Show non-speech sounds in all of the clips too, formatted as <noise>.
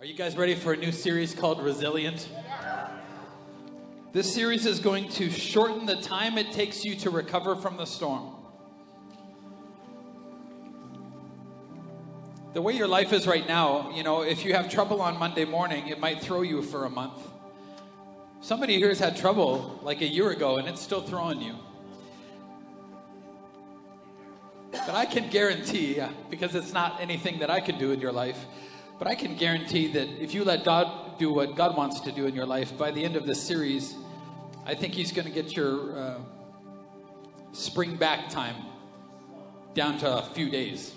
Are you guys ready for a new series called Resilient? This series is going to shorten the time it takes you to recover from the storm. The way your life is right now, you know, if you have trouble on Monday morning, it might throw you for a month. Somebody here has had trouble like a year ago and it's still throwing you. But I can guarantee, uh, because it's not anything that I can do in your life, but I can guarantee that if you let God do what God wants to do in your life, by the end of this series, I think He's going to get your uh, spring back time down to a few days.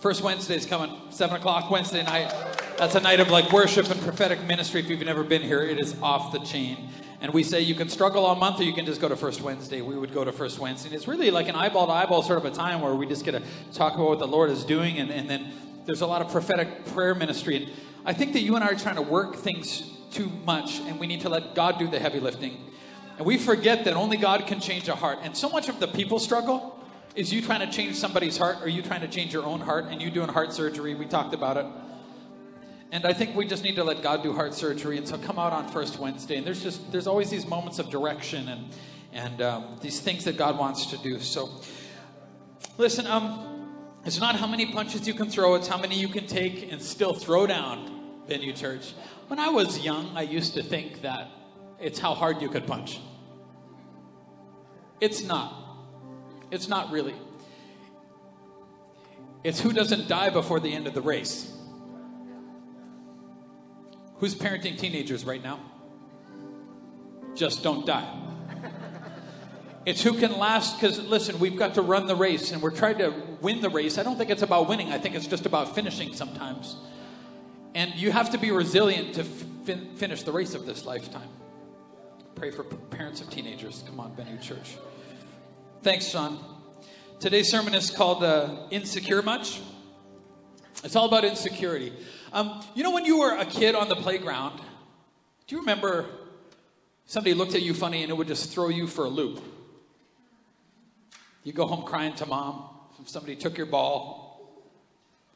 First Wednesday is coming, 7 o'clock Wednesday night. That's a night of like worship and prophetic ministry. If you've never been here, it is off the chain. And we say you can struggle all month or you can just go to First Wednesday. We would go to First Wednesday. And it's really like an eyeball to eyeball sort of a time where we just get to talk about what the Lord is doing. And, and then there's a lot of prophetic prayer ministry. And I think that you and I are trying to work things too much and we need to let God do the heavy lifting. And we forget that only God can change a heart. And so much of the people struggle is you trying to change somebody's heart or you trying to change your own heart and you doing heart surgery. We talked about it. And I think we just need to let God do heart surgery. And so come out on first Wednesday. And there's just, there's always these moments of direction and, and um, these things that God wants to do. So listen, um, it's not how many punches you can throw, it's how many you can take and still throw down, Venue Church. When I was young, I used to think that it's how hard you could punch. It's not. It's not really. It's who doesn't die before the end of the race. Who's parenting teenagers right now? Just don't die. It's who can last, because listen, we've got to run the race and we're trying to win the race. I don't think it's about winning, I think it's just about finishing sometimes. And you have to be resilient to fin- finish the race of this lifetime. Pray for parents of teenagers. Come on, Venue Church. Thanks, Sean. Today's sermon is called uh, Insecure Much. It's all about insecurity. Um, you know, when you were a kid on the playground, do you remember somebody looked at you funny and it would just throw you for a loop? You go home crying to mom. Somebody took your ball.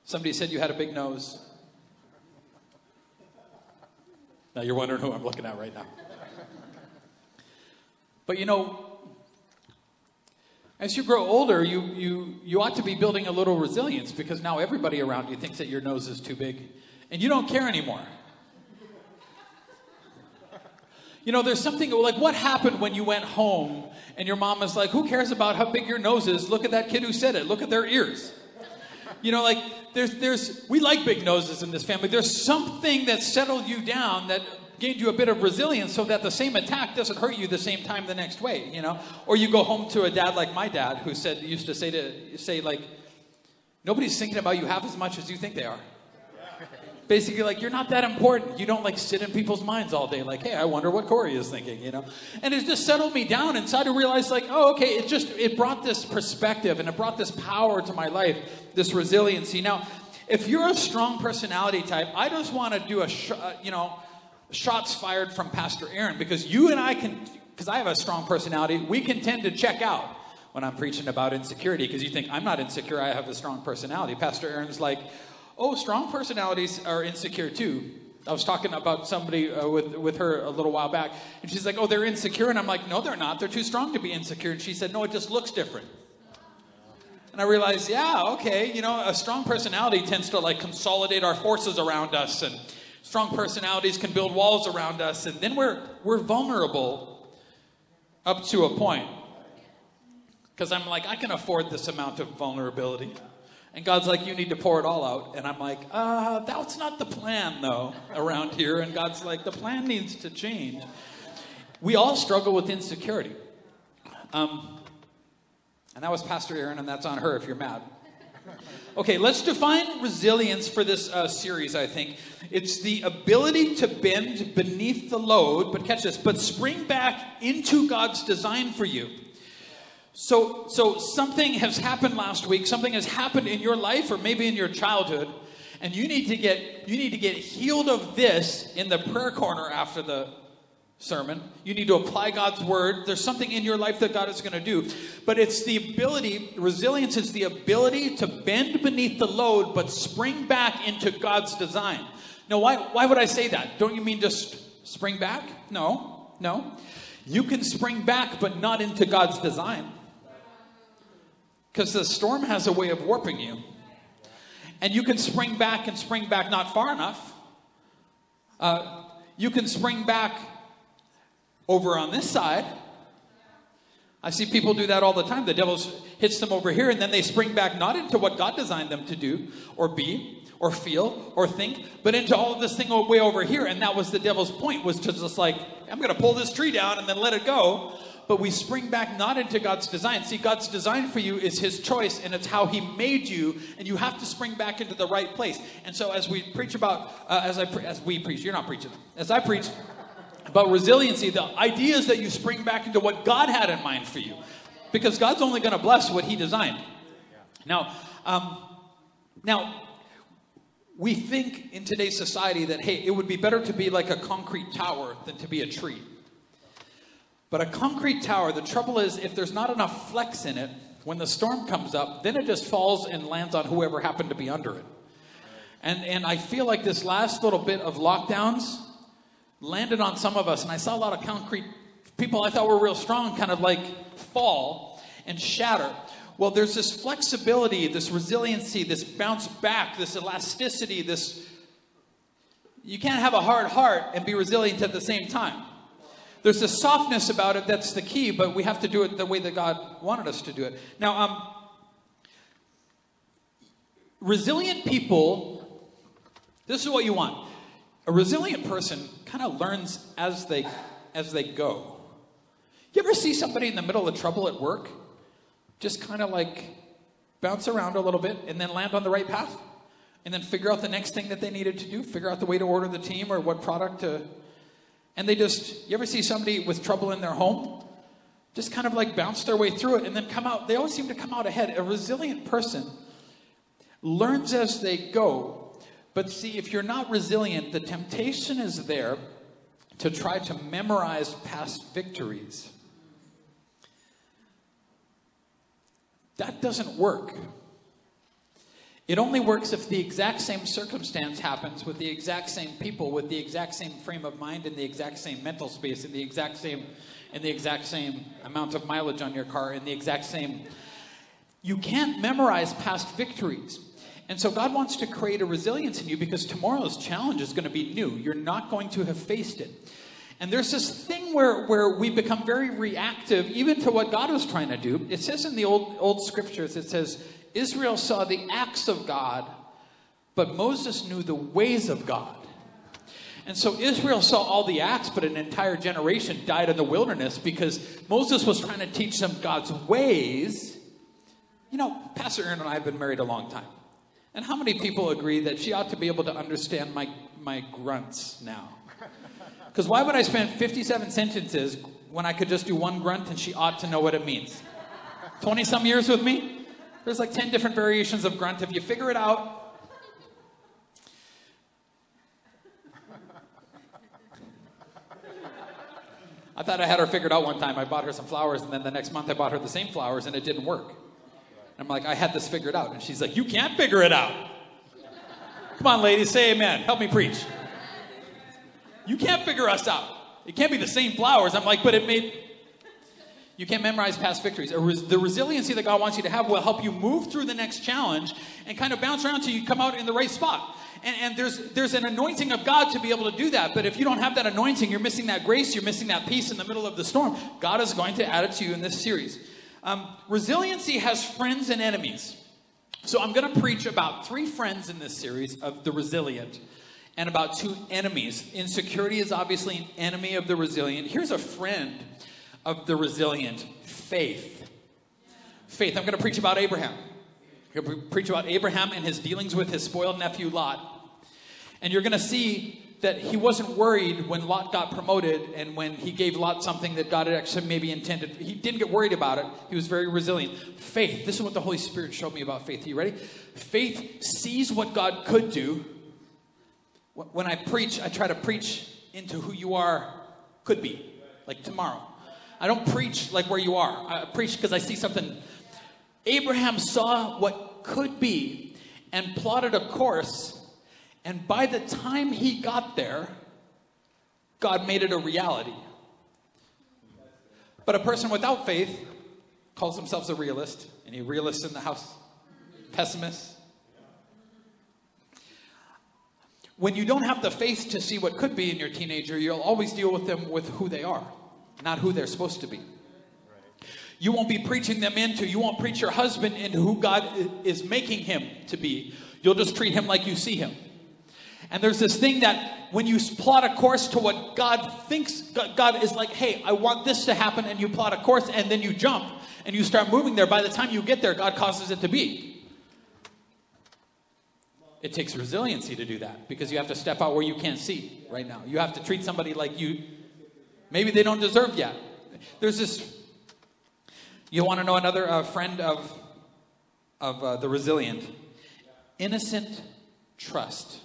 Somebody said you had a big nose. Now you're wondering who I'm looking at right now. But you know, as you grow older, you, you, you ought to be building a little resilience because now everybody around you thinks that your nose is too big and you don't care anymore. You know, there's something like what happened when you went home and your mom was like, Who cares about how big your nose is? Look at that kid who said it. Look at their ears. You know, like there's there's we like big noses in this family. There's something that settled you down that gained you a bit of resilience so that the same attack doesn't hurt you the same time the next way, you know? Or you go home to a dad like my dad who said used to say to say like nobody's thinking about you half as much as you think they are. Basically, like you're not that important. You don't like sit in people's minds all day, like, hey, I wonder what Corey is thinking, you know. And it just settled me down and so I realize, like, oh, okay, it just it brought this perspective and it brought this power to my life, this resiliency. Now, if you're a strong personality type, I just want to do a, sh- uh, you know, shots fired from Pastor Aaron because you and I can, because I have a strong personality, we can tend to check out when I'm preaching about insecurity because you think I'm not insecure, I have a strong personality. Pastor Aaron's like, oh, strong personalities are insecure too. I was talking about somebody uh, with, with her a little while back, and she's like, oh, they're insecure. And I'm like, no, they're not. They're too strong to be insecure. And she said, no, it just looks different. And I realized, yeah, okay, you know, a strong personality tends to like consolidate our forces around us, and strong personalities can build walls around us, and then we're, we're vulnerable up to a point. Because I'm like, I can afford this amount of vulnerability. And God's like, you need to pour it all out. And I'm like, uh, that's not the plan, though, around here. And God's like, the plan needs to change. We all struggle with insecurity. Um, and that was Pastor Aaron, and that's on her if you're mad. Okay, let's define resilience for this uh, series, I think. It's the ability to bend beneath the load, but catch this, but spring back into God's design for you. So, so something has happened last week, something has happened in your life or maybe in your childhood, and you need to get you need to get healed of this in the prayer corner after the sermon. You need to apply God's word. There's something in your life that God is going to do. But it's the ability, resilience is the ability to bend beneath the load but spring back into God's design. Now, why, why would I say that? Don't you mean just spring back? No, no. You can spring back, but not into God's design. Because the storm has a way of warping you. And you can spring back and spring back not far enough. Uh, you can spring back over on this side. I see people do that all the time. The devil hits them over here, and then they spring back not into what God designed them to do or be or feel or think, but into all of this thing way over here. And that was the devil's point, was to just like, I'm going to pull this tree down and then let it go. But we spring back not into God's design. See, God's design for you is His choice, and it's how He made you, and you have to spring back into the right place. And so, as we preach about, uh, as I pre- as we preach, you're not preaching, as I preach about resiliency, the idea is that you spring back into what God had in mind for you. Because God's only going to bless what He designed. Now, um, now, we think in today's society that, hey, it would be better to be like a concrete tower than to be a tree. But a concrete tower, the trouble is, if there's not enough flex in it, when the storm comes up, then it just falls and lands on whoever happened to be under it. And, and I feel like this last little bit of lockdowns, landed on some of us, and I saw a lot of concrete people I thought were real strong kind of like fall and shatter. Well, there's this flexibility, this resiliency, this bounce back, this elasticity, this. You can't have a hard heart and be resilient at the same time. There's a softness about it that's the key, but we have to do it the way that God wanted us to do it. Now, um, resilient people, this is what you want a resilient person kind of learns as they as they go. You ever see somebody in the middle of trouble at work just kind of like bounce around a little bit and then land on the right path? And then figure out the next thing that they needed to do, figure out the way to order the team or what product to and they just you ever see somebody with trouble in their home? Just kind of like bounce their way through it and then come out. They always seem to come out ahead. A resilient person learns as they go but see, if you're not resilient, the temptation is there to try to memorize past victories. That doesn't work. It only works if the exact same circumstance happens with the exact same people, with the exact same frame of mind, in the exact same mental space, in the exact same, in the exact same amount of mileage on your car, in the exact same. You can't memorize past victories. And so God wants to create a resilience in you because tomorrow's challenge is going to be new. You're not going to have faced it. And there's this thing where, where we become very reactive, even to what God was trying to do. It says in the old, old scriptures, it says, Israel saw the acts of God, but Moses knew the ways of God. And so Israel saw all the acts, but an entire generation died in the wilderness because Moses was trying to teach them God's ways. You know, Pastor Aaron and I have been married a long time. And how many people agree that she ought to be able to understand my, my grunts now? Because why would I spend 57 sentences when I could just do one grunt and she ought to know what it means? 20 some years with me? There's like 10 different variations of grunt. If you figure it out, I thought I had her figured out one time. I bought her some flowers, and then the next month I bought her the same flowers, and it didn't work. I'm like, I had this figured out. And she's like, You can't figure it out. Come on, ladies, say amen. Help me preach. You can't figure us out. It can't be the same flowers. I'm like, but it made. You can't memorize past victories. The resiliency that God wants you to have will help you move through the next challenge and kind of bounce around until you come out in the right spot. And, and, there's, there's an anointing of God to be able to do that. But if you don't have that anointing, you're missing that grace, you're missing that peace in the middle of the storm. God is going to add it to you in this series. Um, resiliency has friends and enemies. So I'm going to preach about three friends in this series of the resilient and about two enemies. Insecurity is obviously an enemy of the resilient. Here's a friend of the resilient faith. Faith. I'm going to preach about Abraham. I'm going to preach about Abraham and his dealings with his spoiled nephew Lot. And you're going to see that he wasn't worried when Lot got promoted and when he gave Lot something that God had actually maybe intended. He didn't get worried about it. He was very resilient. Faith. This is what the Holy Spirit showed me about faith. Are you ready? Faith sees what God could do. When I preach, I try to preach into who you are could be, like tomorrow. I don't preach like where you are. I preach because I see something. Abraham saw what could be and plotted a course, and by the time he got there, God made it a reality. But a person without faith calls themselves a realist. Any realists in the house? Pessimist? When you don't have the faith to see what could be in your teenager, you'll always deal with them with who they are, not who they're supposed to be. You won't be preaching them into, you won't preach your husband into who God is making him to be. You'll just treat him like you see him. And there's this thing that when you plot a course to what God thinks, God is like, hey, I want this to happen, and you plot a course, and then you jump and you start moving there. By the time you get there, God causes it to be. It takes resiliency to do that because you have to step out where you can't see right now. You have to treat somebody like you, maybe they don't deserve yet. There's this, you want to know another uh, friend of, of uh, the resilient? Innocent trust.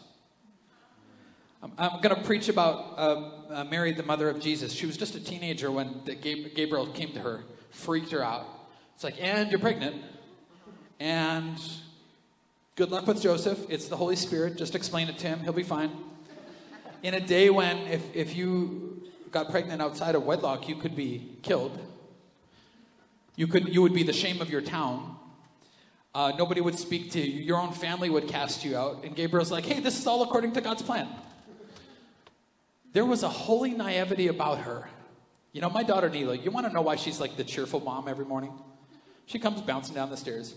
I'm going to preach about uh, uh, Mary, the mother of Jesus. She was just a teenager when Gabriel came to her, freaked her out. It's like, and you're pregnant. And good luck with Joseph. It's the Holy Spirit. Just explain it to him. He'll be fine. In a day when, if, if you got pregnant outside of wedlock, you could be killed. You, could, you would be the shame of your town. Uh, nobody would speak to you. Your own family would cast you out. And Gabriel's like, hey, this is all according to God's plan. There was a holy naivety about her. You know, my daughter Neela, you want to know why she's like the cheerful mom every morning? She comes bouncing down the stairs.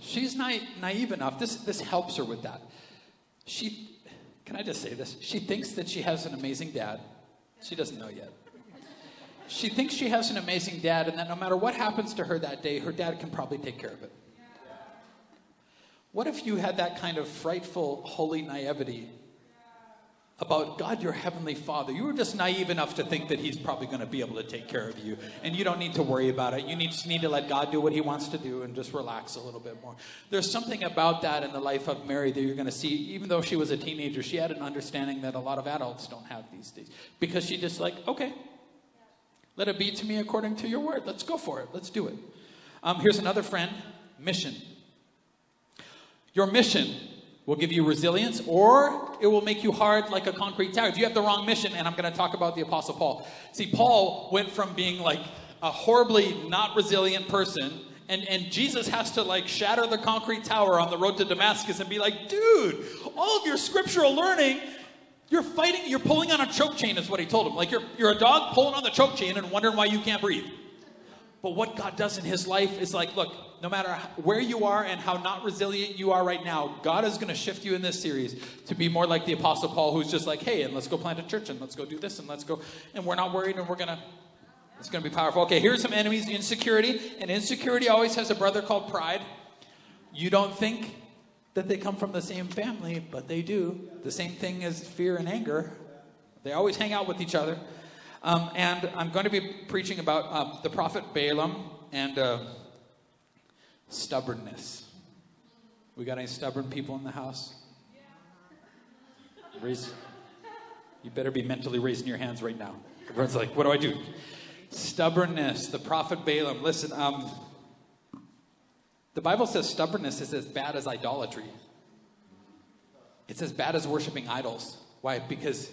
She's na- naive enough. This, this helps her with that. She, can I just say this? She thinks that she has an amazing dad. She doesn't know yet. She thinks she has an amazing dad, and that no matter what happens to her that day, her dad can probably take care of it. What if you had that kind of frightful, holy naivety about God, your heavenly Father. You were just naive enough to think that He's probably going to be able to take care of you, and you don't need to worry about it. You need, just need to let God do what He wants to do and just relax a little bit more. There's something about that in the life of Mary that you're going to see. Even though she was a teenager, she had an understanding that a lot of adults don't have these days because she just like, okay, let it be to me according to your word. Let's go for it. Let's do it. Um, here's another friend mission. Your mission will give you resilience or it will make you hard like a concrete tower. If you have the wrong mission, and I'm going to talk about the Apostle Paul. See, Paul went from being like a horribly not resilient person, and, and Jesus has to like shatter the concrete tower on the road to Damascus and be like, dude, all of your scriptural learning. You're fighting, you're pulling on a choke chain, is what he told him. Like you're, you're a dog pulling on the choke chain and wondering why you can't breathe. But what God does in his life is like, look, no matter where you are and how not resilient you are right now, God is going to shift you in this series to be more like the Apostle Paul, who's just like, hey, and let's go plant a church and let's go do this and let's go. And we're not worried and we're going to, it's going to be powerful. Okay, here's some enemies insecurity. And insecurity always has a brother called pride. You don't think that they come from the same family, but they do. The same thing as fear and anger. They always hang out with each other. Um, and I'm going to be preaching about um, the prophet Balaam and uh, stubbornness. We got any stubborn people in the house? Raise, you better be mentally raising your hands right now. Everyone's like, what do I do? Stubbornness, the prophet Balaam. Listen, um, the Bible says stubbornness is as bad as idolatry. It's as bad as worshiping idols. Why? Because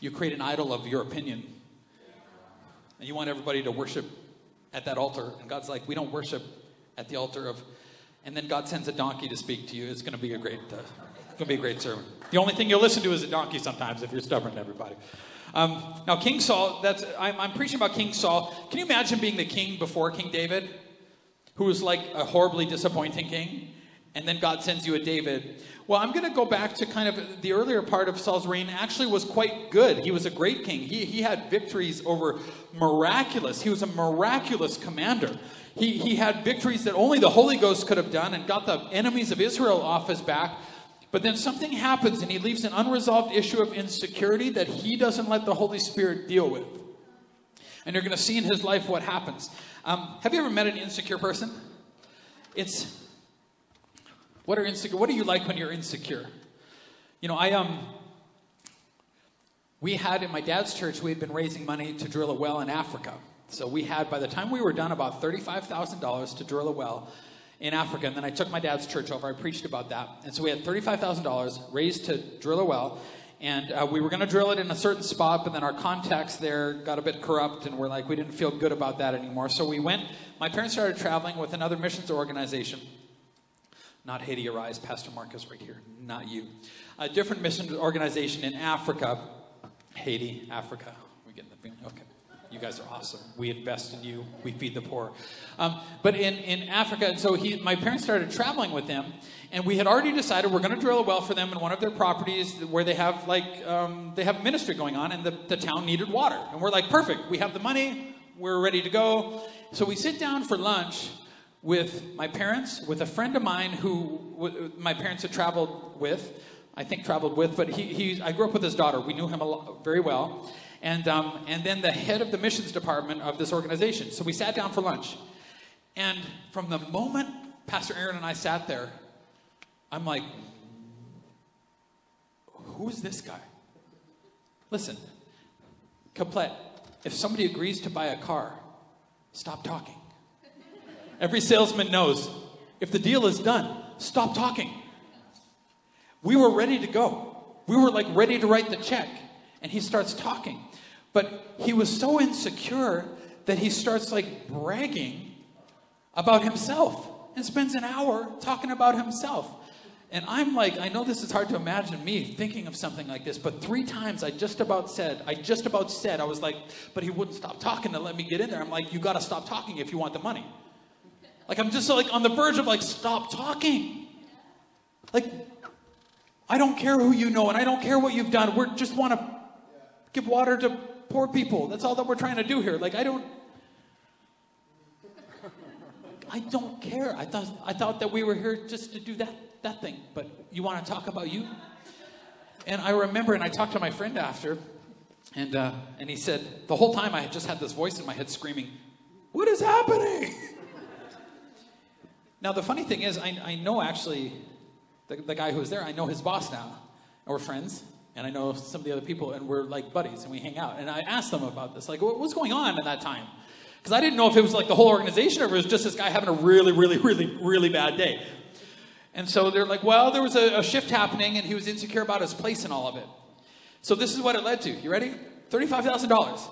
you create an idol of your opinion and you want everybody to worship at that altar. And God's like, we don't worship at the altar of. And then God sends a donkey to speak to you. It's going to be a great, uh, it's going to be a great sermon. The only thing you'll listen to is a donkey sometimes if you're stubborn, to everybody. Um, now, King Saul. That's I'm, I'm preaching about King Saul. Can you imagine being the king before King David, who was like a horribly disappointing king, and then God sends you a David well, I'm going to go back to kind of the earlier part of Saul's reign actually was quite good. He was a great king. He, he had victories over miraculous. He was a miraculous commander. He, he had victories that only the Holy Ghost could have done and got the enemies of Israel off his back. But then something happens and he leaves an unresolved issue of insecurity that he doesn't let the Holy Spirit deal with. And you're going to see in his life what happens. Um, have you ever met an insecure person? It's what are insecure? What do you like when you're insecure? You know, I um we had in my dad's church, we had been raising money to drill a well in Africa. So we had, by the time we were done, about $35,000 to drill a well in Africa. And then I took my dad's church over. I preached about that. And so we had $35,000 raised to drill a well. And uh, we were going to drill it in a certain spot, but then our contacts there got a bit corrupt, and we're like, we didn't feel good about that anymore. So we went, my parents started traveling with another missions organization. Not Haiti Arise, Pastor Marcus right here, not you. A different mission organization in Africa. Haiti, Africa. We getting the feeling? Okay. Guys are awesome. We invest in you. We feed the poor. Um, but in, in Africa, and so he, my parents started traveling with them, and we had already decided we're going to drill a well for them in one of their properties where they have like um, they have a ministry going on, and the, the town needed water. And we're like, perfect. We have the money. We're ready to go. So we sit down for lunch with my parents, with a friend of mine who w- my parents had traveled with. I think traveled with, but he, he I grew up with his daughter. We knew him a very well and, um, and then the head of the missions department of this organization. So we sat down for lunch. And from the moment Pastor Aaron and I sat there, I'm like, who's this guy? Listen, Couplet, if somebody agrees to buy a car, stop talking. Every salesman knows if the deal is done, stop talking. We were ready to go. We were like ready to write the check. And he starts talking. But he was so insecure that he starts like bragging about himself and spends an hour talking about himself. And I'm like, I know this is hard to imagine me thinking of something like this, but three times I just about said, I just about said, I was like, but he wouldn't stop talking to let me get in there. I'm like, you got to stop talking if you want the money. Like, I'm just like on the verge of like, stop talking. Like, I don't care who you know and I don't care what you've done. We just want to give water to poor people. That's all that we're trying to do here. Like, I don't. I don't care. I thought, I thought that we were here just to do that, that thing. But you want to talk about you? And I remember, and I talked to my friend after, and, uh, and he said, the whole time I had just had this voice in my head screaming, What is happening? now, the funny thing is, I, I know actually the, the guy who was there, I know his boss now. And we're friends and I know some of the other people, and we're like buddies, and we hang out. And I asked them about this, like, what was going on at that time? Because I didn't know if it was like the whole organization or if it was just this guy having a really, really, really, really bad day. And so they're like, well, there was a, a shift happening, and he was insecure about his place in all of it. So this is what it led to. You ready? $35,000.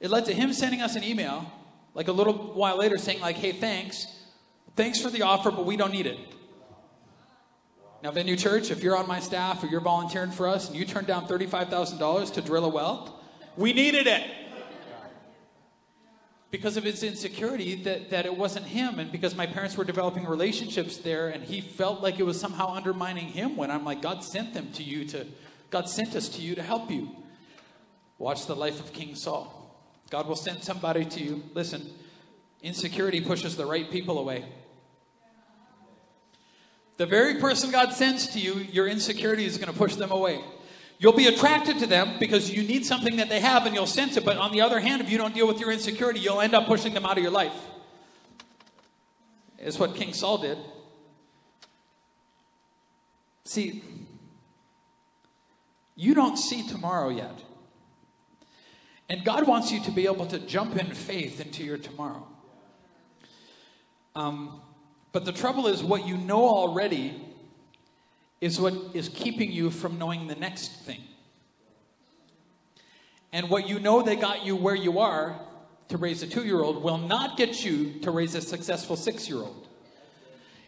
It led to him sending us an email, like a little while later, saying, like, hey, thanks. Thanks for the offer, but we don't need it. Now, Venue Church, if you're on my staff or you're volunteering for us and you turned down $35,000 to drill a well, we needed it. Because of his insecurity that, that it wasn't him, and because my parents were developing relationships there, and he felt like it was somehow undermining him when I'm like, God sent them to you to, God sent us to you to help you. Watch the life of King Saul. God will send somebody to you. Listen, insecurity pushes the right people away. The very person God sends to you, your insecurity is going to push them away. You'll be attracted to them because you need something that they have and you'll sense it. But on the other hand, if you don't deal with your insecurity, you'll end up pushing them out of your life. It's what King Saul did. See, you don't see tomorrow yet. And God wants you to be able to jump in faith into your tomorrow. Um, but the trouble is, what you know already is what is keeping you from knowing the next thing. And what you know they got you where you are to raise a two year old will not get you to raise a successful six year old.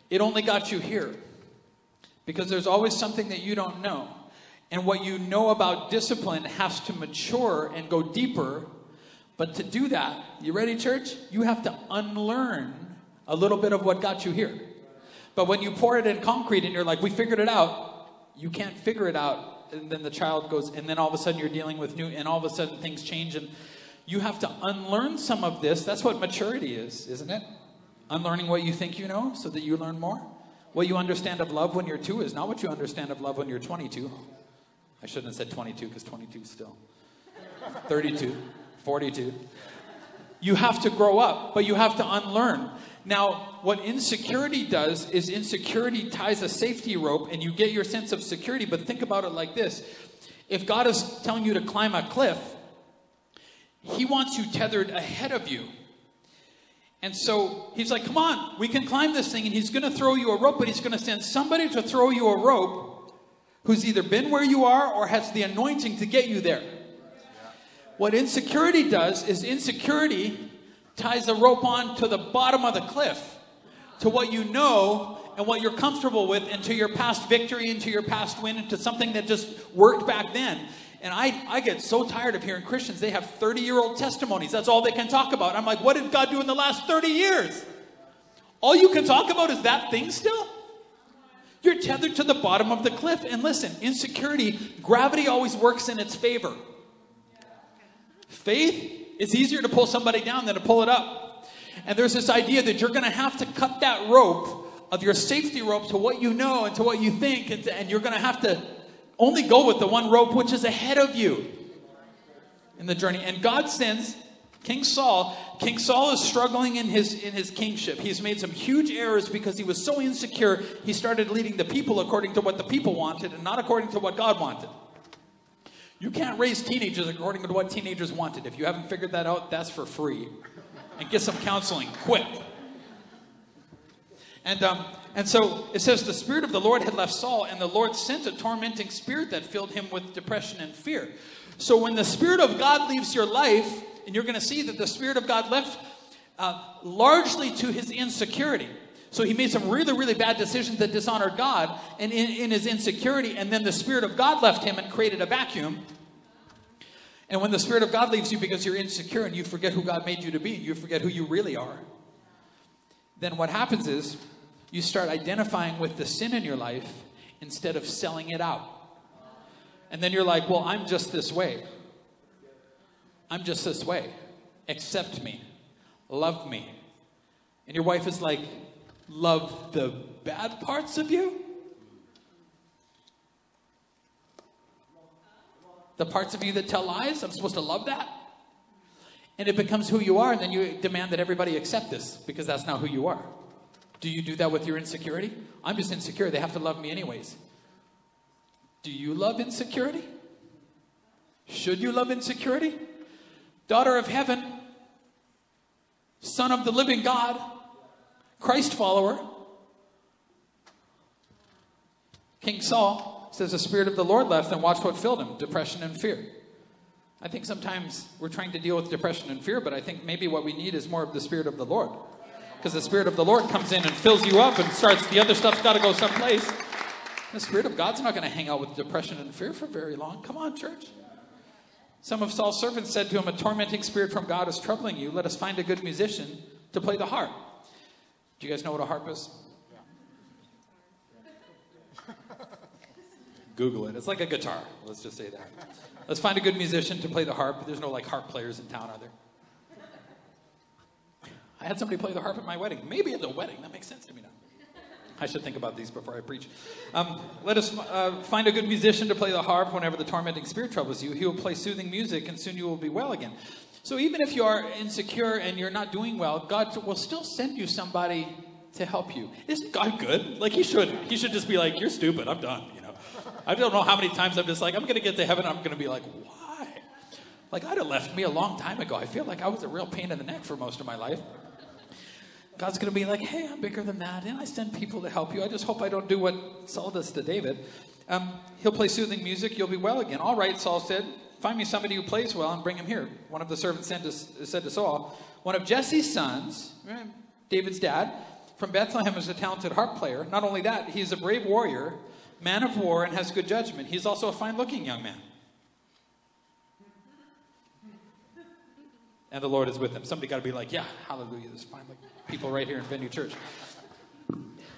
It only got you here. Because there's always something that you don't know. And what you know about discipline has to mature and go deeper. But to do that, you ready, church? You have to unlearn a little bit of what got you here. But when you pour it in concrete and you're like, we figured it out, you can't figure it out. And then the child goes, and then all of a sudden you're dealing with new, and all of a sudden things change. And you have to unlearn some of this. That's what maturity is, isn't it? Unlearning what you think you know so that you learn more. What you understand of love when you're two is not what you understand of love when you're 22. I shouldn't have said 22 because 22 still. 32, 42. You have to grow up, but you have to unlearn. Now, what insecurity does is insecurity ties a safety rope and you get your sense of security, but think about it like this. if God is telling you to climb a cliff, He wants you tethered ahead of you. And so he's like, Come on, we can climb this thing. And he's going to throw you a rope, but he's going to send somebody to throw you a rope who's either been where you are or has the anointing to get you there. What insecurity does is insecurity ties a rope on to the bottom of the cliff, to what you know and what you're comfortable with, and to your past victory, and to your past win, and to something that just worked back then. And I, I get so tired of hearing Christians, they have 30 year old testimonies. That's all they can talk about. I'm like, what did God do in the last 30 years? All you can talk about is that thing still? You're tethered to the bottom of the cliff. And listen, insecurity, gravity always works in its favor. Faith is easier to pull somebody down than to pull it up. And there's this idea that you're going to have to cut that rope of your safety rope to what you know and to what you think, and, to, and you're going to have to only go with the one rope which is ahead of you in the journey. And God sends King Saul. King Saul is struggling in his in his kingship. He's made some huge errors because he was so insecure. He started leading the people according to what the people wanted and not according to what God wanted. You can't raise teenagers according to what teenagers wanted. If you haven't figured that out, that's for free. And get some counseling quick. And um, and so it says the Spirit of the Lord had left Saul, and the Lord sent a tormenting spirit that filled him with depression and fear. So when the Spirit of God leaves your life, and you're going to see that the Spirit of God left uh, largely to his insecurity. So he made some really, really bad decisions that dishonored God and in, in his insecurity, and then the Spirit of God left him and created a vacuum. And when the Spirit of God leaves you because you're insecure and you forget who God made you to be, you forget who you really are, then what happens is you start identifying with the sin in your life instead of selling it out. And then you're like, well, I'm just this way. I'm just this way. Accept me. Love me. And your wife is like, love the bad parts of you? The parts of you that tell lies? I'm supposed to love that? And it becomes who you are, and then you demand that everybody accept this because that's not who you are. Do you do that with your insecurity? I'm just insecure. They have to love me anyways. Do you love insecurity? Should you love insecurity? Daughter of heaven, son of the living God, Christ follower. King Saul says, The Spirit of the Lord left, and watch what filled him depression and fear. I think sometimes we're trying to deal with depression and fear, but I think maybe what we need is more of the Spirit of the Lord because the Spirit of the Lord comes in and fills you up and starts, the other stuff's got to go someplace. The Spirit of God's not going to hang out with depression and fear for very long. Come on, church. Some of Saul's servants said to him, A tormenting spirit from God is troubling you. Let us find a good musician to play the harp. Do you guys know what a harp is? <laughs> Google it. It's like a guitar. Let's just say that. Let's find a good musician to play the harp. There's no like harp players in town, are there? I had somebody play the harp at my wedding. Maybe at the wedding. That makes sense to me now. I should think about these before I preach. Um, let us uh, find a good musician to play the harp whenever the tormenting spirit troubles you. He will play soothing music, and soon you will be well again. So even if you are insecure and you're not doing well, God will still send you somebody to help you. Isn't God good? Like he should. He should just be like, "You're stupid. I'm done." You know. I don't know how many times I'm just like, "I'm going to get to heaven. I'm going to be like, why?" Like I'd have left me a long time ago. I feel like I was a real pain in the neck for most of my life. God's going to be like, hey, I'm bigger than that, and I send people to help you. I just hope I don't do what Saul does to David. Um, he'll play soothing music, you'll be well again. All right, Saul said, find me somebody who plays well and bring him here. One of the servants said to, said to Saul, one of Jesse's sons, David's dad, from Bethlehem is a talented harp player. Not only that, he's a brave warrior, man of war, and has good judgment. He's also a fine looking young man. And the Lord is with him. Somebody got to be like, yeah, hallelujah, this fine people right here in Venue Church.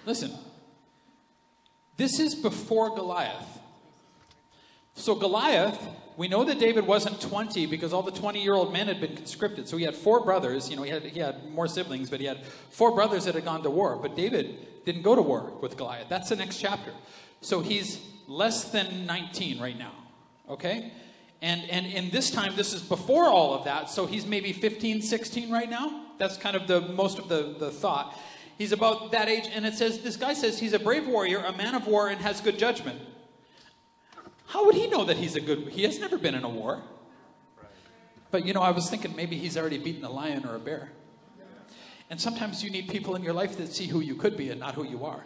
Listen, this is before Goliath. So, Goliath, we know that David wasn't 20 because all the 20 year old men had been conscripted. So, he had four brothers. You know, he had, he had more siblings, but he had four brothers that had gone to war. But David didn't go to war with Goliath. That's the next chapter. So, he's less than 19 right now. Okay? And, and in this time, this is before all of that. So, he's maybe 15, 16 right now. That's kind of the most of the, the thought. He's about that age, and it says this guy says he's a brave warrior, a man of war, and has good judgment. How would he know that he's a good? He has never been in a war. But you know, I was thinking maybe he's already beaten a lion or a bear. And sometimes you need people in your life that see who you could be and not who you are.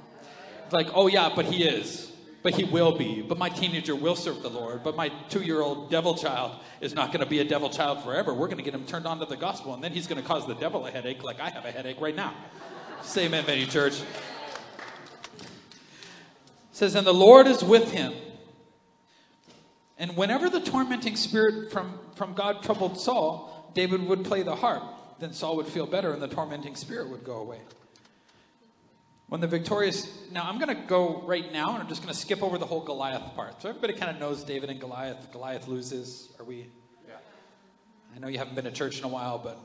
Like, oh yeah, but he is. But he will be. But my teenager will serve the Lord. But my two year old devil child is not going to be a devil child forever. We're going to get him turned on to the gospel, and then he's going to cause the devil a headache like I have a headache right now. Say amen, Venue Church. It says, And the Lord is with him. And whenever the tormenting spirit from, from God troubled Saul, David would play the harp. Then Saul would feel better and the tormenting spirit would go away. When the victorious, now I'm going to go right now and I'm just going to skip over the whole Goliath part. So everybody kind of knows David and Goliath. Goliath loses. Are we? Yeah. I know you haven't been to church in a while, but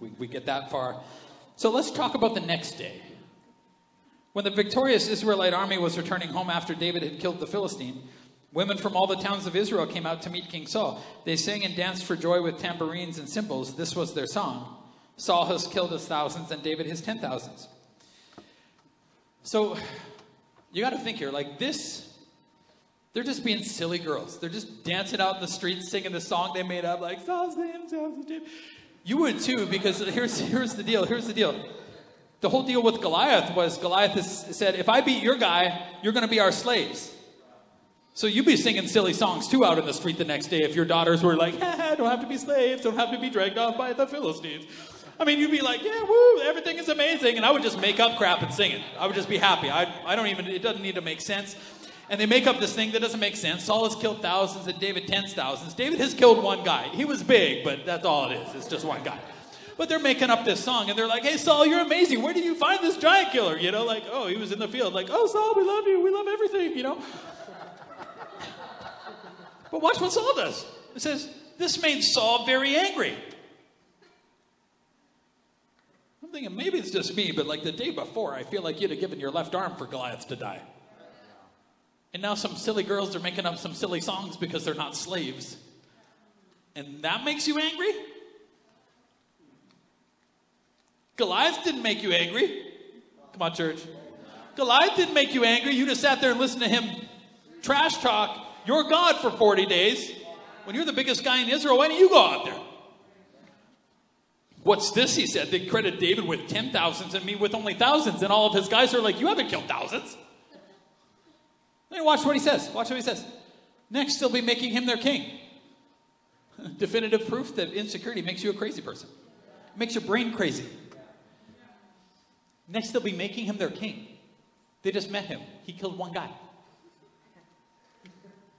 we, we get that far. So let's talk about the next day. When the victorious Israelite army was returning home after David had killed the Philistine, women from all the towns of Israel came out to meet King Saul. They sang and danced for joy with tambourines and cymbals. This was their song Saul has killed his thousands, and David his ten thousands. So you got to think here like this, they're just being silly girls. They're just dancing out in the streets singing the song they made up, like, Saul's name, Saul's name. You would too, because here's, here's the deal. Here's the deal. The whole deal with Goliath was Goliath said, if I beat your guy, you're going to be our slaves. So you'd be singing silly songs too out in the street the next day if your daughters were like, <laughs> don't have to be slaves, don't have to be dragged off by the Philistines. I mean, you'd be like, yeah, woo, everything is amazing. And I would just make up crap and sing it. I would just be happy. I, I don't even, it doesn't need to make sense. And they make up this thing that doesn't make sense. Saul has killed thousands and David tens thousands. David has killed one guy. He was big, but that's all it is. It's just one guy. But they're making up this song and they're like, hey, Saul, you're amazing. Where did you find this giant killer? You know, like, oh, he was in the field. Like, oh, Saul, we love you. We love everything, you know. but watch what Saul does. It says, this made Saul very angry I'm thinking maybe it's just me, but like the day before, I feel like you'd have given your left arm for Goliath to die. And now some silly girls are making up some silly songs because they're not slaves. And that makes you angry? Goliath didn't make you angry. Come on, church. Goliath didn't make you angry. You just sat there and listened to him trash talk your God for 40 days. When you're the biggest guy in Israel, why don't you go out there? What's this? He said. They credit David with ten thousands and me with only thousands. And all of his guys are like, You haven't killed thousands. Then watch what he says. Watch what he says. Next, they'll be making him their king. <laughs> Definitive proof that insecurity makes you a crazy person, it makes your brain crazy. Next, they'll be making him their king. They just met him. He killed one guy.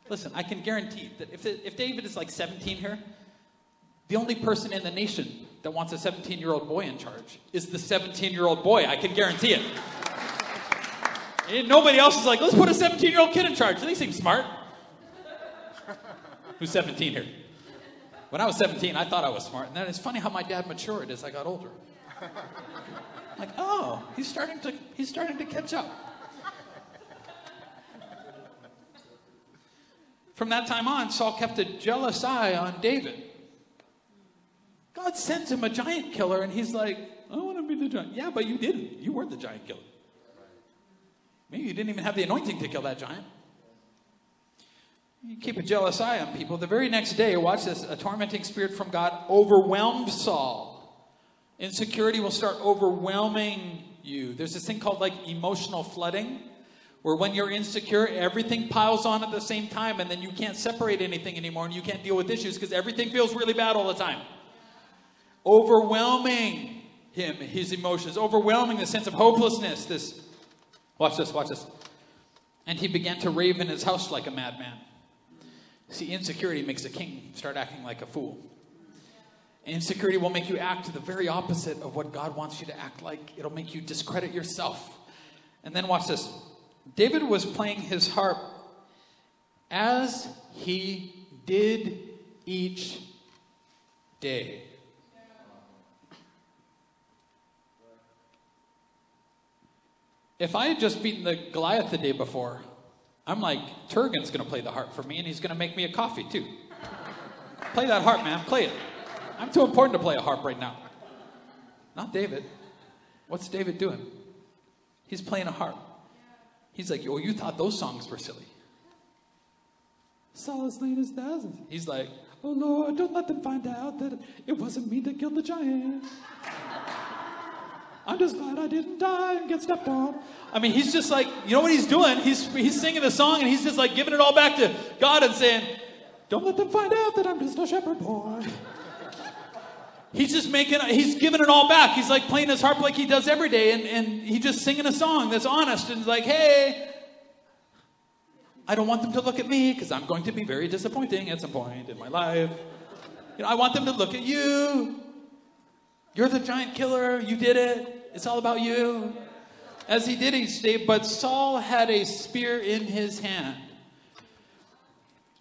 Listen, I can guarantee that if, if David is like 17 here, the only person in the nation that wants a 17 year old boy in charge is the 17 year old boy. I can guarantee it. And nobody else is like, let's put a 17 year old kid in charge. They seem smart. Who's 17 here? When I was 17, I thought I was smart. And then it's funny how my dad matured as I got older. like, oh, he's starting to he's starting to catch up. From that time on, Saul kept a jealous eye on David. God sends him a giant killer, and he's like, I want to be the giant. Yeah, but you didn't. You weren't the giant killer. Maybe you didn't even have the anointing to kill that giant. You keep a jealous eye on people. The very next day, watch this a tormenting spirit from God overwhelmed Saul. Insecurity will start overwhelming you. There's this thing called like emotional flooding, where when you're insecure, everything piles on at the same time, and then you can't separate anything anymore, and you can't deal with issues because everything feels really bad all the time overwhelming him, his emotions, overwhelming the sense of hopelessness. This, watch this, watch this. And he began to rave in his house like a madman. See, insecurity makes a king start acting like a fool. Insecurity will make you act the very opposite of what God wants you to act like. It'll make you discredit yourself. And then watch this. David was playing his harp as he did each day. If I had just beaten the Goliath the day before, I'm like, Turgan's going to play the harp for me, and he's going to make me a coffee too. play that harp, man. Play it. I'm too important to play a harp right now. Not David. What's David doing? He's playing a harp. He's like, oh, you thought those songs were silly. Saul has slain his thousands. He's like, Oh Lord, don't let them find out that it wasn't me that killed the giant. I'm just glad I didn't die and get stepped on. I mean, he's just like, you know what he's doing? He's, he's singing the song and he's just like giving it all back to God and saying, Don't let them find out that I'm just a shepherd boy. He's just making, he's giving it all back. He's like playing his harp like he does every day, and, and he's just singing a song that's honest and like, hey, I don't want them to look at me because I'm going to be very disappointing at some point in my life. You know, I want them to look at you. You're the giant killer. You did it. It's all about you. As he did each day, but Saul had a spear in his hand.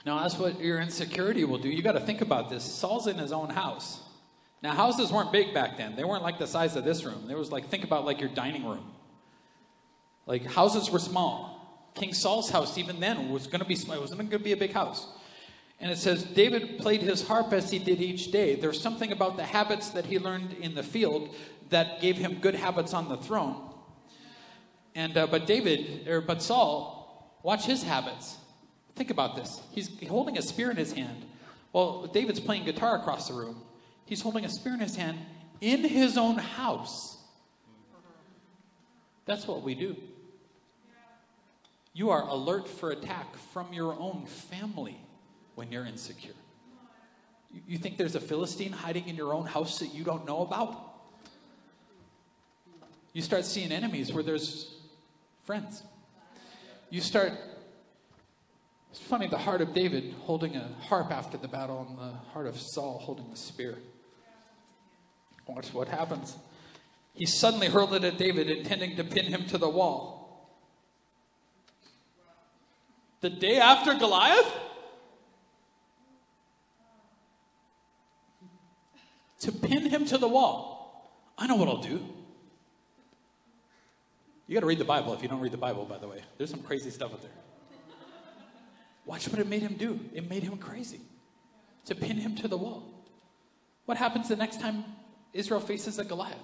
Now, that's what your insecurity will do. You got to think about this. Saul's in his own house. Now, houses weren't big back then. They weren't like the size of this room. There was like, think about like your dining room. Like, houses were small. King Saul's house, even then, was going to be small. It wasn't going to be a big house. And it says, David played his harp as he did each day. There's something about the habits that he learned in the field that gave him good habits on the throne. And, uh, but David, or but Saul, watch his habits. Think about this. He's holding a spear in his hand. Well, David's playing guitar across the room. He's holding a spear in his hand in his own house. That's what we do. You are alert for attack from your own family when you're insecure. You think there's a Philistine hiding in your own house that you don't know about? You start seeing enemies where there's friends. You start, it's funny, the heart of David holding a harp after the battle, and the heart of Saul holding the spear. Watch what happens. He suddenly hurled it at David, intending to pin him to the wall. The day after Goliath? To pin him to the wall. I know what I'll do. You got to read the Bible if you don't read the Bible, by the way. There's some crazy stuff out there. Watch what it made him do. It made him crazy to pin him to the wall. What happens the next time Israel faces a Goliath?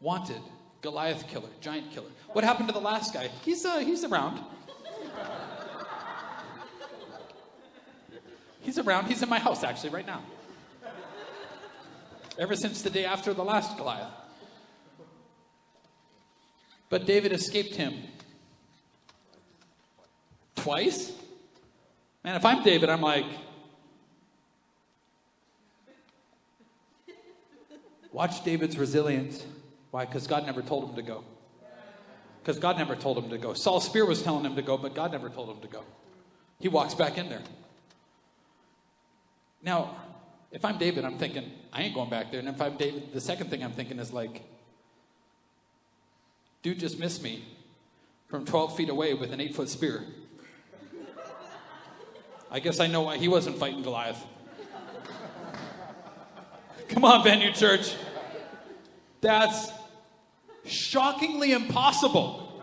Wanted, Goliath killer, giant killer. What happened to the last guy? He's, uh, he's around. He's around. He's in my house, actually, right now. Ever since the day after the last Goliath. But David escaped him twice. Man, if I'm David, I'm like, watch David's resilience. Why? Because God never told him to go. Because God never told him to go. Saul's spear was telling him to go, but God never told him to go. He walks back in there. Now, if I'm David, I'm thinking, I ain't going back there. And if I'm David, the second thing I'm thinking is like, dude just missed me from 12 feet away with an eight foot spear. I guess I know why he wasn't fighting Goliath. <laughs> Come on, Venue Church. That's shockingly impossible.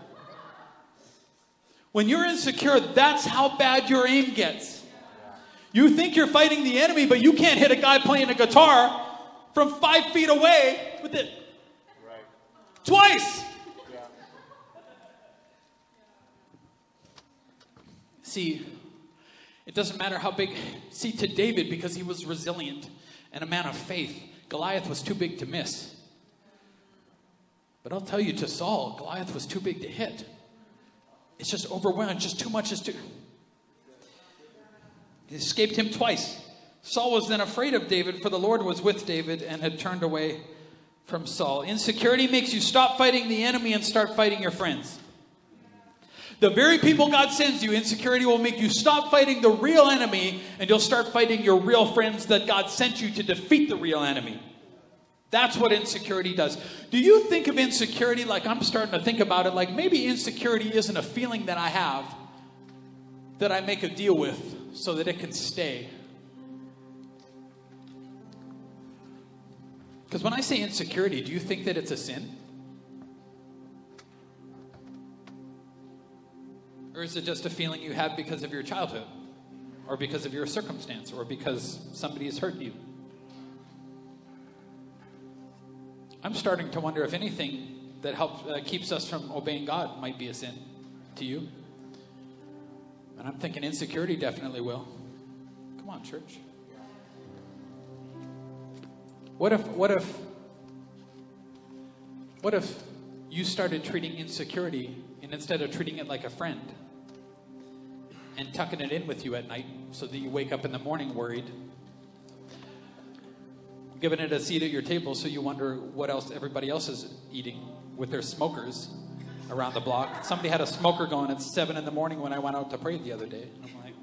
When you're insecure, that's how bad your aim gets. You think you're fighting the enemy, but you can't hit a guy playing a guitar from five feet away with it. Right. Twice. Yeah. See, it doesn't matter how big. See, to David, because he was resilient and a man of faith, Goliath was too big to miss. But I'll tell you, to Saul, Goliath was too big to hit. It's just overwhelming, just too much is too. Escaped him twice. Saul was then afraid of David, for the Lord was with David and had turned away from Saul. Insecurity makes you stop fighting the enemy and start fighting your friends. The very people God sends you, insecurity will make you stop fighting the real enemy and you'll start fighting your real friends that God sent you to defeat the real enemy. That's what insecurity does. Do you think of insecurity like I'm starting to think about it like maybe insecurity isn't a feeling that I have that I make a deal with so that it can stay. Because when I say insecurity, do you think that it's a sin? Or is it just a feeling you have because of your childhood? Or because of your circumstance? Or because somebody has hurt you? I'm starting to wonder if anything that helps uh, keeps us from obeying God might be a sin to you. And I'm thinking insecurity definitely will. Come on, church. What if, what if, what if you started treating insecurity and instead of treating it like a friend and tucking it in with you at night so that you wake up in the morning worried, giving it a seat at your table so you wonder what else everybody else is eating with their smokers around the block. Somebody had a smoker going at seven in the morning when I went out to pray the other day. I'm like,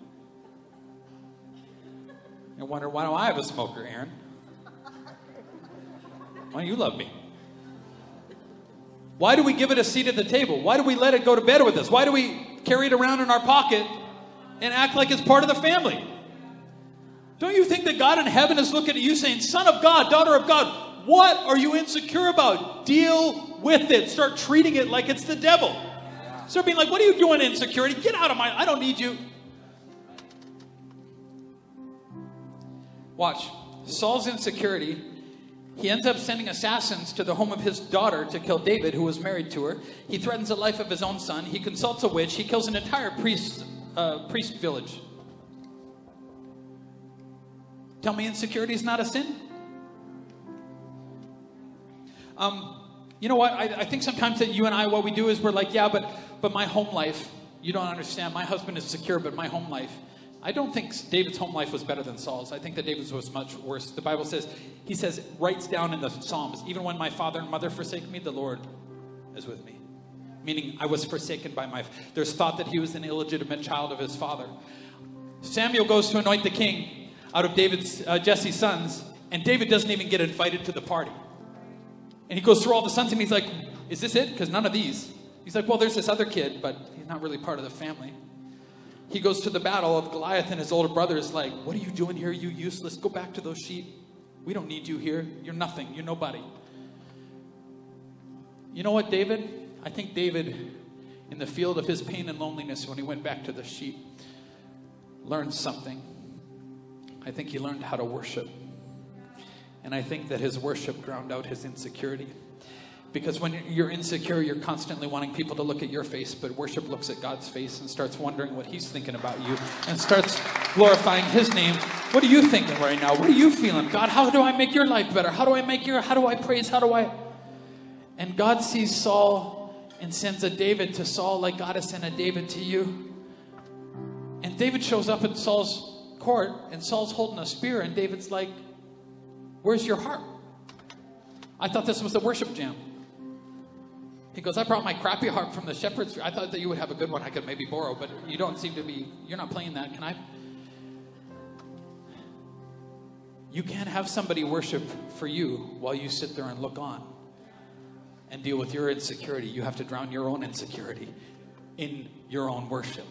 I wonder why don't I have a smoker, Aaron? Why don't you love me? Why do we give it a seat at the table? Why do we let it go to bed with us? Why do we carry it around in our pocket and act like it's part of the family? Don't you think that God in heaven is looking at you saying, Son of God, daughter of God, what are you insecure about? Deal with it. Start treating it like it's the devil. Start being like, What are you doing, insecurity? Get out of my, I don't need you. Watch. Saul's insecurity he ends up sending assassins to the home of his daughter to kill David, who was married to her. He threatens the life of his own son. He consults a witch. He kills an entire priest, uh, priest village. Tell me insecurity is not a sin? Um, you know what? I, I think sometimes that you and I, what we do is we're like, yeah, but, but my home life, you don't understand. My husband is secure, but my home life. I don't think David's home life was better than Saul's. I think that David's was much worse. The Bible says, he says, writes down in the Psalms, even when my father and mother forsake me, the Lord is with me. Meaning, I was forsaken by my. There's thought that he was an illegitimate child of his father. Samuel goes to anoint the king out of David's uh, Jesse's sons, and David doesn't even get invited to the party. And he goes through all the sons, and he's like, "Is this it? Because none of these." He's like, "Well, there's this other kid, but he's not really part of the family." he goes to the battle of Goliath, and his older brother is like, What are you doing here, you useless? Go back to those sheep. We don't need you here. You're nothing. You're nobody. You know what, David? I think David, in the field of his pain and loneliness, when he went back to the sheep, learned something. I think he learned how to worship. And I think that his worship ground out his insecurity. Because when you're insecure, you're constantly wanting people to look at your face, but worship looks at God's face and starts wondering what He's thinking about you and starts glorifying His name. What are you thinking right now? What are you feeling? God, how do I make your life better? How do I make your, how do I praise? How do I? And God sees Saul and sends a David to Saul like God has sent a David to you. And David shows up at Saul's court and Saul's holding a spear and David's like, Where's your heart? I thought this was the worship jam. He goes, I brought my crappy harp from the shepherd's. I thought that you would have a good one I could maybe borrow, but you don't seem to be, you're not playing that. Can I? You can't have somebody worship for you while you sit there and look on and deal with your insecurity. You have to drown your own insecurity in your own worship.